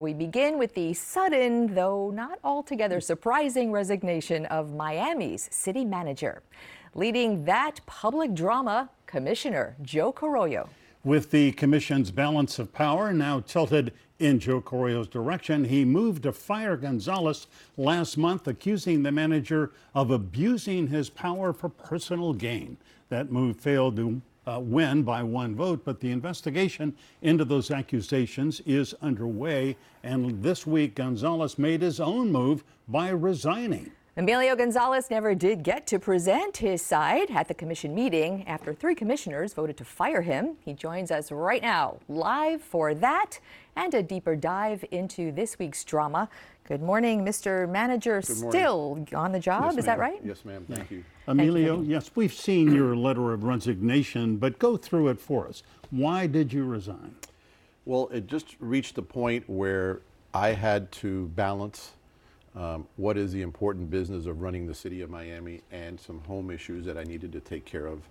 We begin with the sudden, though not altogether surprising, resignation of Miami's city manager. Leading that public drama, Commissioner Joe Carollo. With the commission's balance of power now tilted in Joe Carollo's direction, he moved to fire Gonzalez last month, accusing the manager of abusing his power for personal gain. That move failed to uh, win by one vote, but the investigation into those accusations is underway. And this week, Gonzalez made his own move by resigning. Emilio Gonzalez never did get to present his side at the commission meeting after three commissioners voted to fire him. He joins us right now, live for that and a deeper dive into this week's drama. Good morning, Mr. Manager. morning. Still on the job, Yes, is that right? Yes, ma'am. Thank you. Emilio, yes, we've seen your letter of resignation, but go through it for us. Why did you resign? Well, it just reached the point where I had to balance um, what is the important business of running the city of Miami and some home issues that I needed to take care of.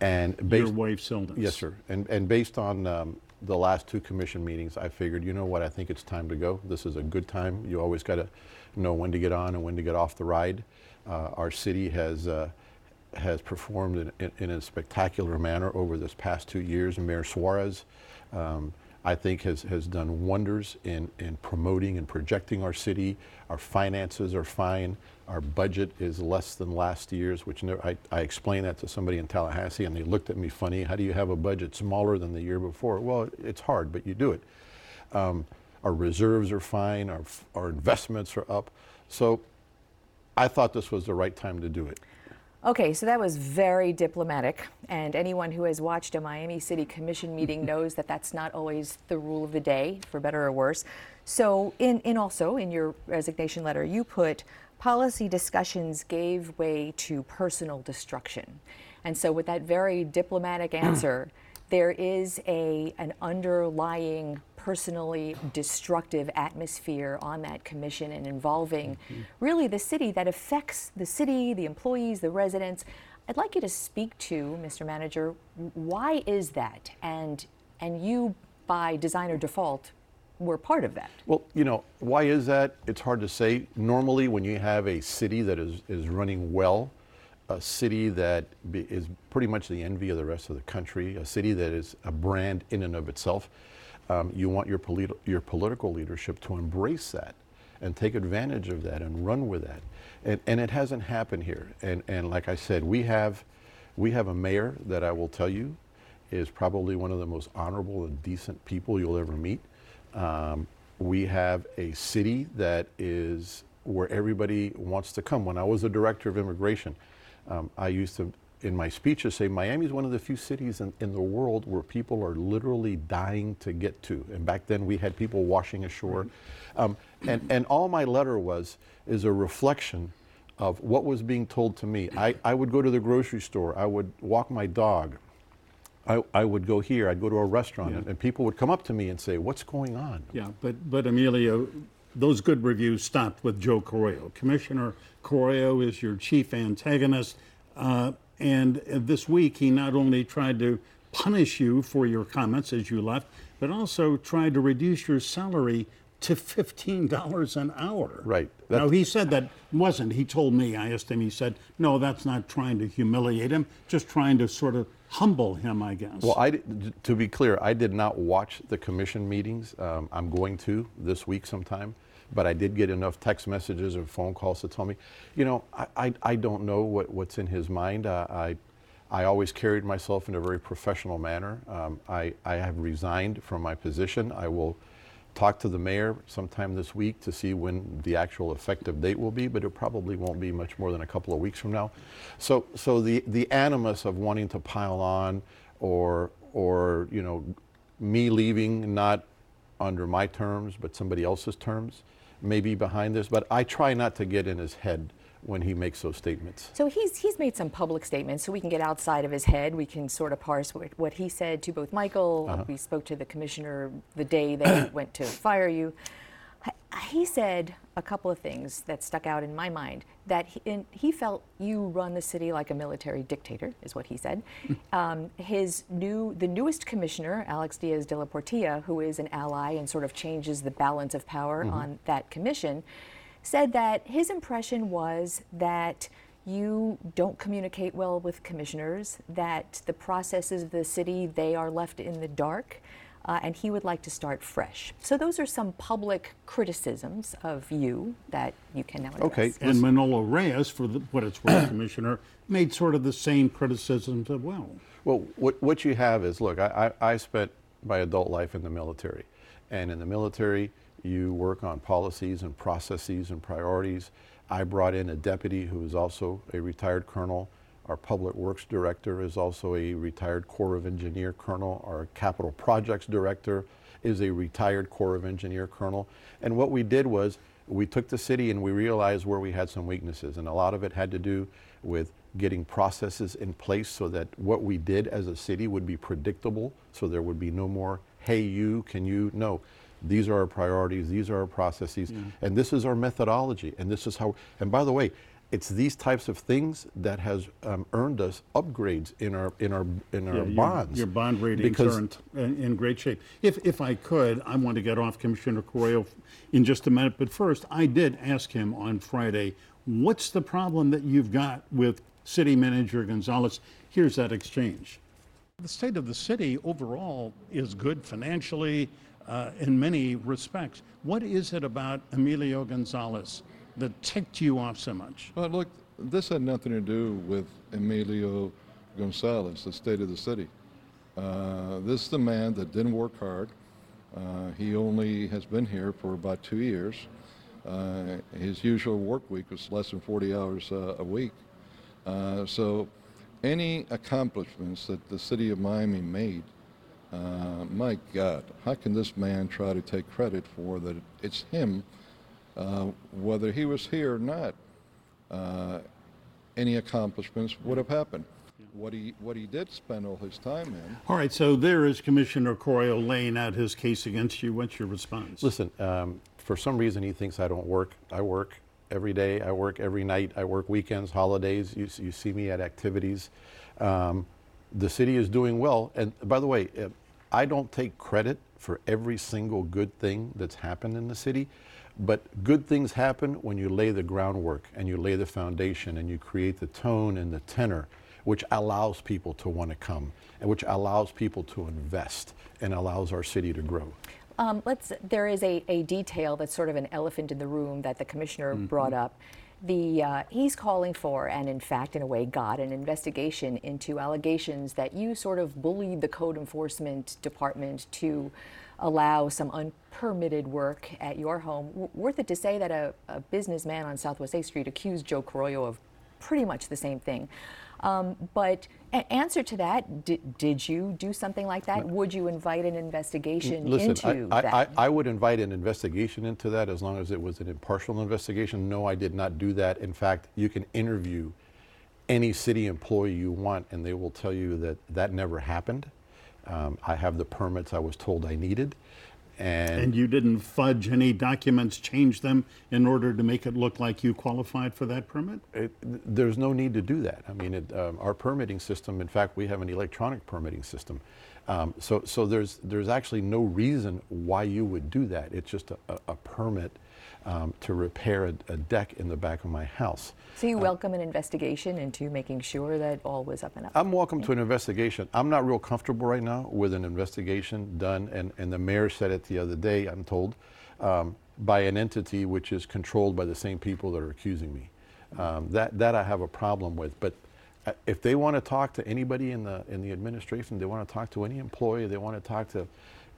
And Your based, wife, Sildens. yes, sir. And and based on um, the last two commission meetings, I figured, you know what, I think it's time to go. This is a good time. You always got to know when to get on and when to get off the ride. Uh, our city has. Uh, has performed in, in, in a spectacular manner over this past two years. Mayor Suarez, um, I think, has, has done wonders in, in promoting and projecting our city. Our finances are fine. Our budget is less than last year's, which never, I, I explained that to somebody in Tallahassee and they looked at me funny. How do you have a budget smaller than the year before? Well, it's hard, but you do it. Um, our reserves are fine. Our, our investments are up. So I thought this was the right time to do it. Okay, so that was very diplomatic, and anyone who has watched a Miami City Commission meeting knows that that's not always the rule of the day, for better or worse. So, in, in also in your resignation letter, you put policy discussions gave way to personal destruction, and so with that very diplomatic answer, there is a an underlying personally destructive atmosphere on that commission and involving mm-hmm. really the city that affects the city, the employees, the residents. I'd like you to speak to, Mr. Manager, why is that? And and you by design or default were part of that. Well, you know, why is that? It's hard to say. Normally, when you have a city that is, is running well, a city that be, is pretty much the envy of the rest of the country, a city that is a brand in and of itself, um, you want your, your political leadership to embrace that and take advantage of that and run with that. And, and it hasn't happened here. And, and like I said, we have, we have a mayor that I will tell you is probably one of the most honorable and decent people you'll ever meet. Um, we have a city that is where everybody wants to come. When I was a director of immigration, um, I used to, in my speeches, say Miami is one of the few cities in, in the world where people are literally dying to get to. And back then we had people washing ashore. Um, and, and all my letter was is a reflection of what was being told to me. I, I would go to the grocery store, I would walk my dog, I, I would go here, I'd go to a restaurant, Yeah. and, and people would come up to me and say, What's going on? Yeah, but, but Emilio, those good reviews stopped with Joe Carollo. Commissioner Carollo is your chief antagonist. Uh, and this week, he not only tried to punish you for your comments as you left, but also tried to reduce your salary to $15 an hour. Right. Now, he said that wasn't, he told me, I asked him, he said, no, that's not trying to humiliate him, just trying to sort of humble him, I guess. Well, I, to be clear, I did not watch the commission meetings. Um, I'm going to this week sometime, but I did get enough text messages or phone calls to tell me, you know, I, I, I don't know what, what's in his mind. Uh, I, I always carried myself in a very professional manner. Um, I, I have resigned from my position. I will talk to the mayor sometime this week to see when the actual effective date will be, but it probably won't be much more than a couple of weeks from now. So, so the, the animus of wanting to pile on or, or, you know, me leaving not under my terms, but somebody else's terms may be behind this, but I try not to get in his head when he makes those statements. So he's he's made some public statements, so we can get outside of his head. We can sort of parse what, what he said to both Michael. Uh-huh. We spoke to the commissioner the day they went to fire you. He said a couple of things that stuck out in my mind. That he, he felt you run the city like a military dictator, is what he said. um, his new, the newest commissioner, Alex Diaz de la Portilla, who is an ally and sort of changes the balance of power mm-hmm. on that commission, said that his impression was that you don't communicate well with commissioners, that the processes of the city they are left in the dark, uh, and he would like to start fresh. So those are some public criticisms of you that you can now address. Okay, and Manolo Reyes, for the, what it's worth, Commissioner, made sort of the same criticisms as well. Well, what, what you have is, look, I, I, I spent my adult life in the military, and in the military, you work on policies and processes and priorities. I brought in a deputy who is also a retired colonel our Public Works Director is also a retired Corps of Engineer Colonel. Our Capital Projects Director is a retired Corps of Engineer Colonel. And what we did was we took the city and we realized where we had some weaknesses. And a lot of it had to do with getting processes in place so that what we did as a city would be predictable, so there would be no more, hey, you, can you? No. These are our priorities, these are our processes, yeah. and this is our methodology, and this is how, and by the way, it's these types of things that has um, earned us upgrades in our in our in our yeah, bonds. Your, your bond ratings are in, in, great shape. If if I could, I want to get off Commissioner Carollo in just a minute. But first, I did ask him on Friday, what's the problem that you've got with City Manager Gonzalez? Here's that exchange. The state of the city overall is good financially uh, in many respects. What is it about Emilio Gonzalez? That ticked you off so much? Well, look, this had nothing to do with Emilio Gonzalez, the state of the city. Uh, this is the man that didn't work hard. Uh, he only has been here for about two years. Uh, his usual work week was less than 40 hours uh, a week. Uh, so any accomplishments that the city of Miami made, uh, my God, how can this man try to take credit for that it's him uh, whether he was here or not, uh, any accomplishments would have happened. What he what he did spend all his time in. All right, so there is Commissioner Carollo laying out his case against you. What's your response? Listen, um, for some reason he thinks I don't work. I work every day. I work every night. I work weekends, holidays. You, you see me at activities. Um, the city is doing well. And by the way, uh, I don't take credit for every single good thing that's happened in the city. But good things happen when you lay the groundwork and you lay the foundation and you create the tone and the tenor which allows people to want to come and which allows people to invest and allows our city to grow. Um, let's, there is a, a detail that's sort of an elephant in the room that the commissioner mm-hmm. brought up. The, uh, he's calling for, and in fact, in a way, got an investigation into allegations that you sort of bullied the code enforcement department to allow some unpermitted work at your home. W- worth it to say that a, a, businessman on Southwest 8th Street accused Joe Carollo of pretty much the same thing. Um, but a- answer to that, d- did you do something like that? Would you invite an investigation Listen, into I, I, that? I, I would invite an investigation into that as long as it was an impartial investigation. No, I did not do that. In fact, you can interview any city employee you want, and they will tell you that that never happened. Um, I have the permits I was told I needed. And, and, you didn't fudge any documents, change them in order to make it look like you qualified for that permit? It, there's no need to do that. I mean, it, um, our permitting system, in fact, we have an electronic permitting system. Um, so so there's, there's actually no reason why you would do that. It's just a, a, a permit um, to repair a, a, deck in the back of my house. So you uh, welcome an investigation into making sure that all was up and up? I'm welcome to an investigation. I'm not real comfortable right now with an investigation done, and, and the mayor said it the other day, I'm told, um, by an entity which is controlled by the same people that are accusing me. Um, that, that I have a problem with. But uh, if they want to talk to anybody in the, in the administration, they want to talk to any employee, they want to talk to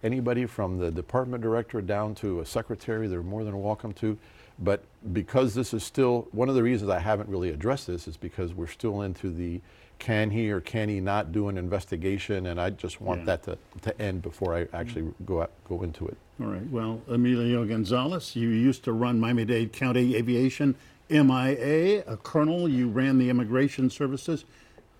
anybody from the department director down to a secretary, they're more than welcome to. But because this is still, one of the reasons I haven't really addressed this is because we're still into the can he or can he not do an investigation, and I just want yeah. that to, to end before I actually go out, go into it. All right. Well, Emilio Gonzalez, you used to run Miami-Dade County Aviation, MIA, a colonel. You ran the immigration services.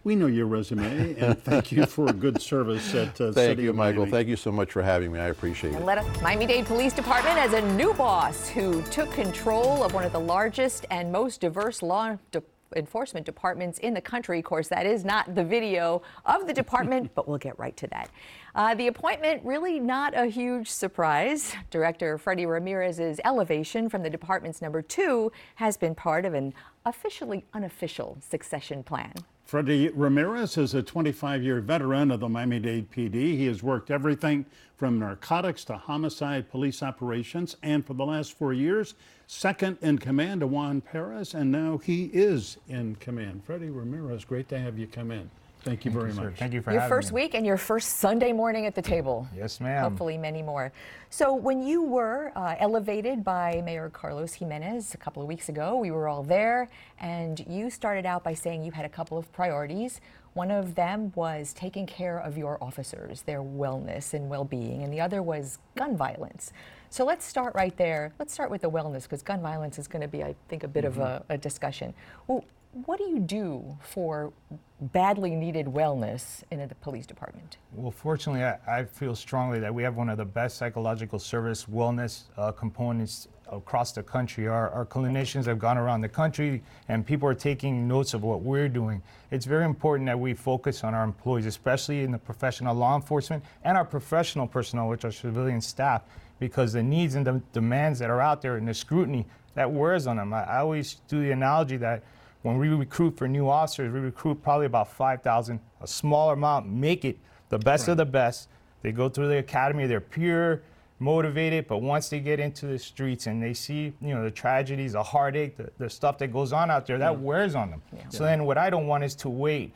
We know your resume, and thank you for a good service at uh, Thank City you, of Michael. Miami. Thank you so much for having me. I appreciate it. And let us, Miami-Dade Police Department has a new boss who took control of one of the largest and most diverse law de- enforcement departments in the country. Of course, that is not the video of the department, but we'll get right to that. Uh, the appointment really not a huge surprise. Director Freddie Ramirez's elevation from the department's number two has been part of an officially unofficial succession plan. Freddie Ramirez is a 25 year veteran of the Miami Dade PD. He has worked everything from narcotics to homicide police operations, and for the last four years, second in command to Juan Perez, and now he is in command. Freddie Ramirez, great to have you come in. Thank you very Sir, much. Thank you for Your having first me. week and your first Sunday morning at the table. Yes, ma'am. Hopefully, many more. So, when you were uh, elevated by Mayor Carlos Gimenez a couple of weeks ago, we were all there, and you started out by saying you had a couple of priorities. One of them was taking care of your officers, their wellness and well being, and the other was gun violence. So, let's start right there. Let's start with the wellness, because gun violence is going to be, I think, a bit of a, a discussion. Well, what do you do for badly needed wellness in the police department? Well, fortunately, I, I feel strongly that we have one of the best psychological service wellness uh, components across the country. Our, our clinicians have gone around the country and people are taking notes of what we're doing. It's very important that we focus on our employees, especially in the professional law enforcement and our professional personnel, which are civilian staff, because the needs and the demands that are out there and the scrutiny that wears on them. I, I always do the analogy that when we recruit for new officers, we recruit probably about 5,000. A smaller amount make it the best of the best. They go through the academy, they're pure, motivated, but once they get into the streets and they see, you know, the tragedies, the heartache, the, the stuff that goes on out there, that mm. wears on them. So then what I don't want is to wait.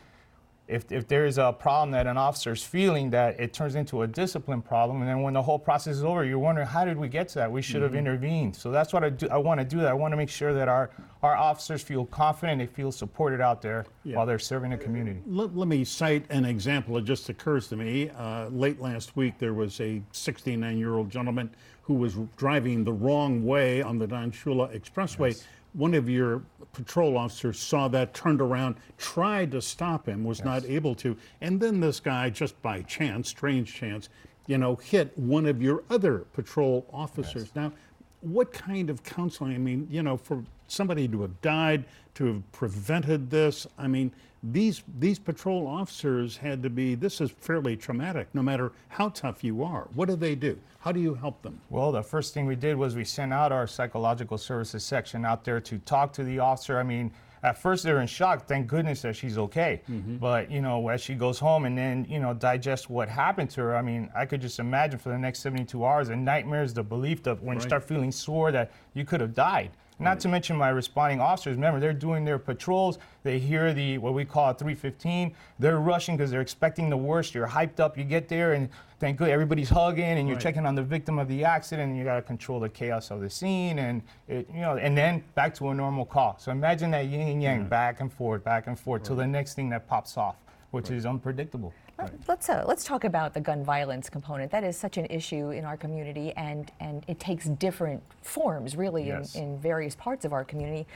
If, if there is a problem that an officer is feeling, that it turns into a discipline problem, and then when the whole process is over, you're wondering how did we get to that? We should have intervened. So that's what I do. I want to do that. I want to make sure that our our officers feel confident, they feel supported out there Yeah. while they're serving the community. Let, let me cite an example. It just occurs to me. Uh, late last week, there was a 69 year old gentleman who was driving the wrong way on the Don Shula Expressway. One of your patrol officers saw that, turned around, tried to stop him, was not able to. And then this guy, just by chance, strange chance, you know, hit one of your other patrol officers. Now, what kind of counseling? I mean, you know, for somebody to have died, to have prevented this, I mean, these these patrol officers had to be. This is fairly traumatic, no matter how tough you are. What do they do? How do you help them? Well, the first thing we did was we sent out our psychological services section out there to talk to the officer. I mean, at first they're in shock. Thank goodness that she's okay. Mm-hmm. But you know, as she goes home and then you know digest what happened to her. I mean, I could just imagine for the next 72 hours the nightmares, the belief that when you start feeling sore that you could have died. Not to mention my responding officers. Remember, they're doing their patrols. They hear the what we call a 315. They're rushing because they're expecting the worst. You're hyped up. You get there, and thank good everybody's hugging, and you're Right. checking on the victim of the accident. And you got to control the chaos of the scene, and it, you know, and then back to a normal call. So imagine that yin and yang, back and forth, back and forth, till the next thing that pops off, which is unpredictable. Let- Let's uh, let's talk about the gun violence component. That is such an issue in our community, and and it takes different forms, really, Yes. in, in various parts of our community.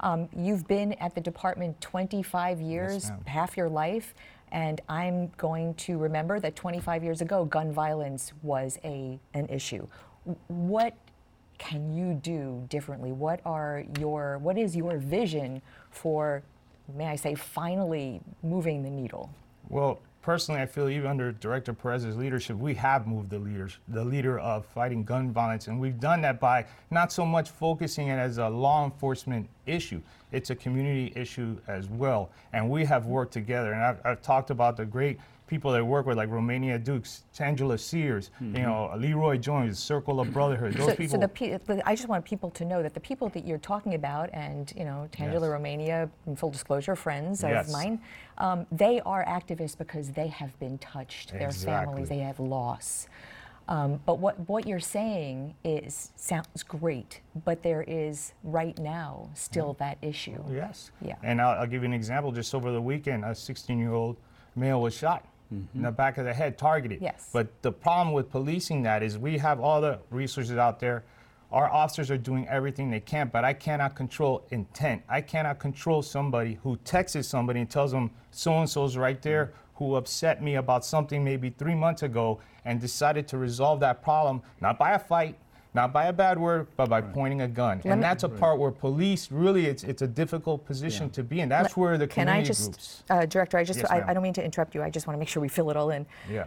Um, you've been at the department 25 years, ma'am. half your life, and I'm going to remember that 25 years ago, gun violence was a an issue. What can you do differently? What are your what is your vision for, may I say, finally moving the needle? Well, personally, I feel even under Director Perez's leadership, we have moved the leaders, the leader of fighting gun violence, and we've done that by not so much focusing it as a law enforcement issue. It's a community issue as well, and we have worked together. And I've, I've talked about the great people that work with, like Romania Dukes, Tangela Sears, you know, Leroy Jones, Circle of Brotherhood. Those So, people. so the, pe- I just want people to know that the people that you're talking about, and you know, Tangela Yes. Romania, in full disclosure, friends of Yes. mine, um, they are activists because they have been touched. Their families, they have loss. Um, but what, what you're saying is sounds great, but there is right now still that issue. Yes. Yeah. And I'll, I'll give you an example. Just over the weekend, a 16-year-old male was shot in the back of the head, targeted. Yes. But the problem with policing that is we have all the resources out there. our officers are doing everything they can, but I cannot control intent. I cannot control somebody who texts somebody and tells them so and so's right there who upset me about something maybe three months ago and decided to resolve that problem not by a fight, not by a bad word, but by pointing a gun. me- and that's a part where police really it's it's a difficult position to be in. That's where the community Can I just, groups. uh, Director, I just yes, I, I, don't mean to interrupt you, I just want to make sure we fill it all in. Yeah.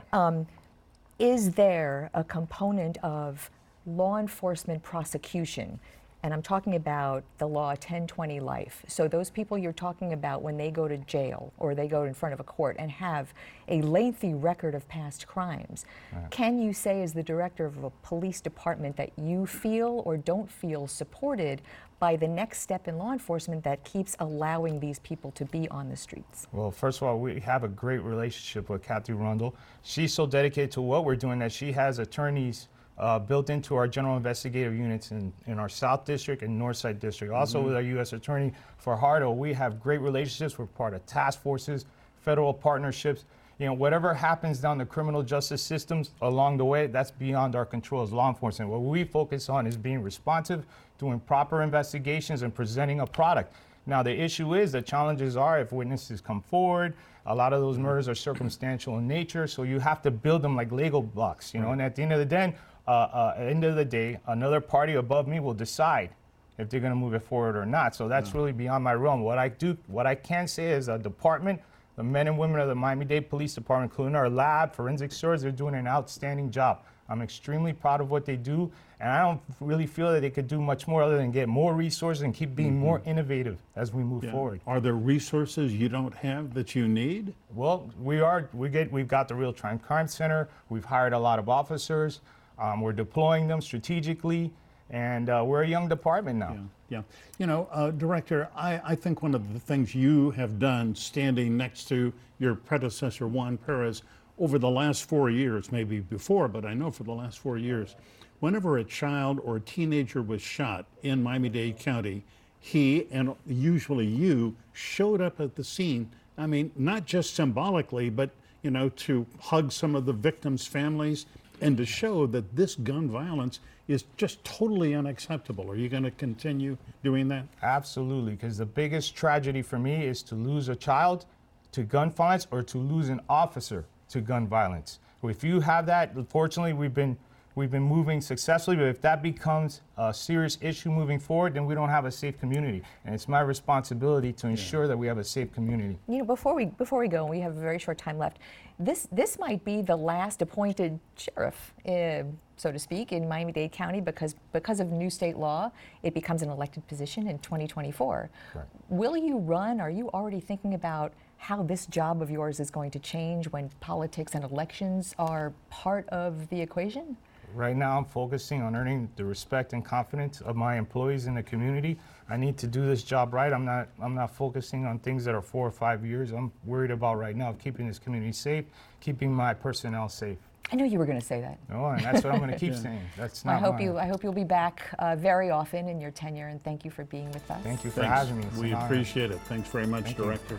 Is there a component of law enforcement prosecution? And I'm talking about the law 1020 life. So those people you're talking about when they go to jail or they go in front of a court and have a lengthy record of past crimes, can you say as the director of a police department that you feel or don't feel supported by the next step in law enforcement that keeps allowing these people to be on the streets? Well, first of all, we have a great relationship with Kathy Rundle. She's so dedicated to what we're doing that she has attorneys uh, built into our general investigative units in, in our South District and North Side District. Also, with our U.S. Attorney Fajardo, we have great relationships. We're part of task forces, federal partnerships. You know, whatever happens down the criminal justice systems along the way, that's beyond our control as law enforcement. What we focus on is being responsive, doing proper investigations, and presenting a product. Now, the issue is the challenges are if witnesses come forward, a lot of those murders are circumstantial in nature, so you have to build them like Lego blocks, you know. And at the end of the day, uh, uh, at the end of the day, another party above me will decide if they're going to move it forward or not. So that's really beyond my realm. What I do, what I can say is a department, the men and women of the Miami-Dade Police Department, including our lab, forensic stores, they're doing an outstanding job. I'm extremely proud of what they do, and I don't really feel that they could do much more other than get more resources and keep being more innovative as we move Yeah. forward. Are there resources you don't have that you need? Well, we are. We get. We've got the Real Time Crime Center. We've hired a lot of officers. Um, we're deploying them strategically, and uh, we're a young department now. Yeah, yeah. You know, uh, Director, I, I think one of the things you have done standing next to your predecessor, Juan Perez, over the last four years, maybe before, but I know for the last four years, whenever a child or a teenager was shot in Miami Dade County, he and usually you showed up at the scene. I mean, not just symbolically, but, you know, to hug some of the victims' families and to show that this gun violence is just totally unacceptable. Are you going to continue doing that? Absolutely, because the biggest tragedy for me is to lose a child to gun violence or to lose an officer to gun violence. If you have that, fortunately, we've been we've been moving successfully, but if that becomes a serious issue moving forward, then we don't have a safe community, and it's my responsibility to ensure that we have a safe community. You know, before we before we go, we have a very short time left. This this might be the last appointed sheriff, uh, so to speak, in Miami-Dade County because because of new state law, it becomes an elected position in 2024. Right. Will you run? Are you already thinking about how this job of yours is going to change when politics and elections are part of the equation? Right now, I'm focusing on earning the respect and confidence of my employees in the community. I need to do this job right. I'm not. I'm not focusing on things that are four or five years. I'm worried about right now keeping this community safe, keeping my personnel safe. I knew you were going to say that. Oh, and that's what I'm going to keep saying. That's not. I hope mine. you I hope you'll be back uh, very often in your tenure, and thank you for being with us. Thank you for Thanks. having me. It's We an honor. appreciate it. Thanks very much, Thank you. Director.